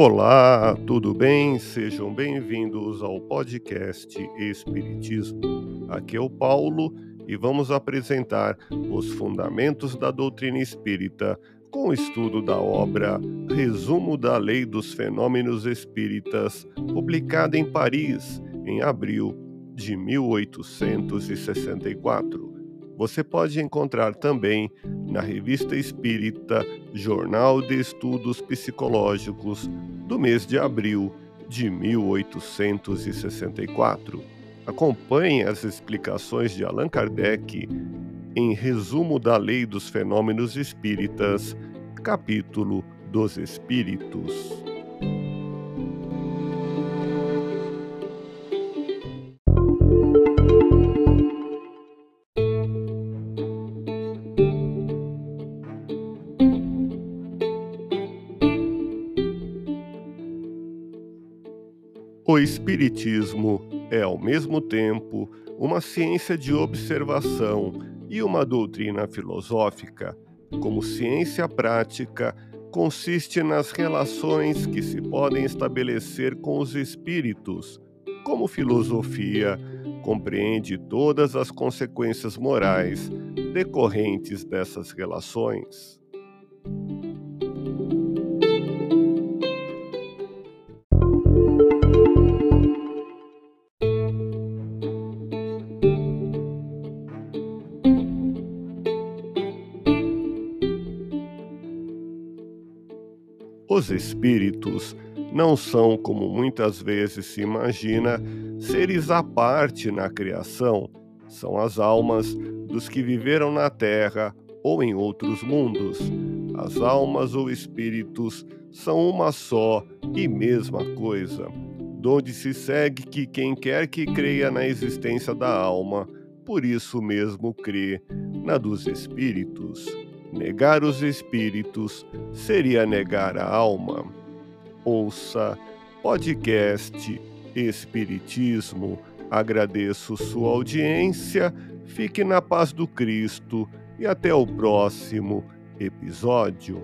Olá, tudo bem? Sejam bem-vindos ao podcast Espiritismo. Aqui é o Paulo e vamos apresentar os fundamentos da doutrina espírita com o estudo da obra Resumo da Lei dos Fenômenos Espíritas, publicada em Paris em abril de 1864. Você pode encontrar também na Revista Espírita Jornal de Estudos Psicológicos do mês de abril de 1864. Acompanhe as explicações de Allan Kardec em Resumo da Lei dos Fenômenos Espíritas, capítulo dos Espíritos. O Espiritismo é, ao mesmo tempo, uma ciência de observação e uma doutrina filosófica. Como ciência prática, consiste nas relações que se podem estabelecer com os espíritos. Como filosofia, compreende todas as consequências morais decorrentes dessas relações. Os espíritos não são, como muitas vezes se imagina, seres à parte na criação. São as almas dos que viveram na Terra ou em outros mundos. As almas ou espíritos são uma só e mesma coisa, donde se segue que quem quer que creia na existência da alma, por isso mesmo crê na dos espíritos. Negar os espíritos seria negar a alma. Ouça podcast Espiritismo. Agradeço sua audiência, fique na paz do Cristo e até o próximo episódio.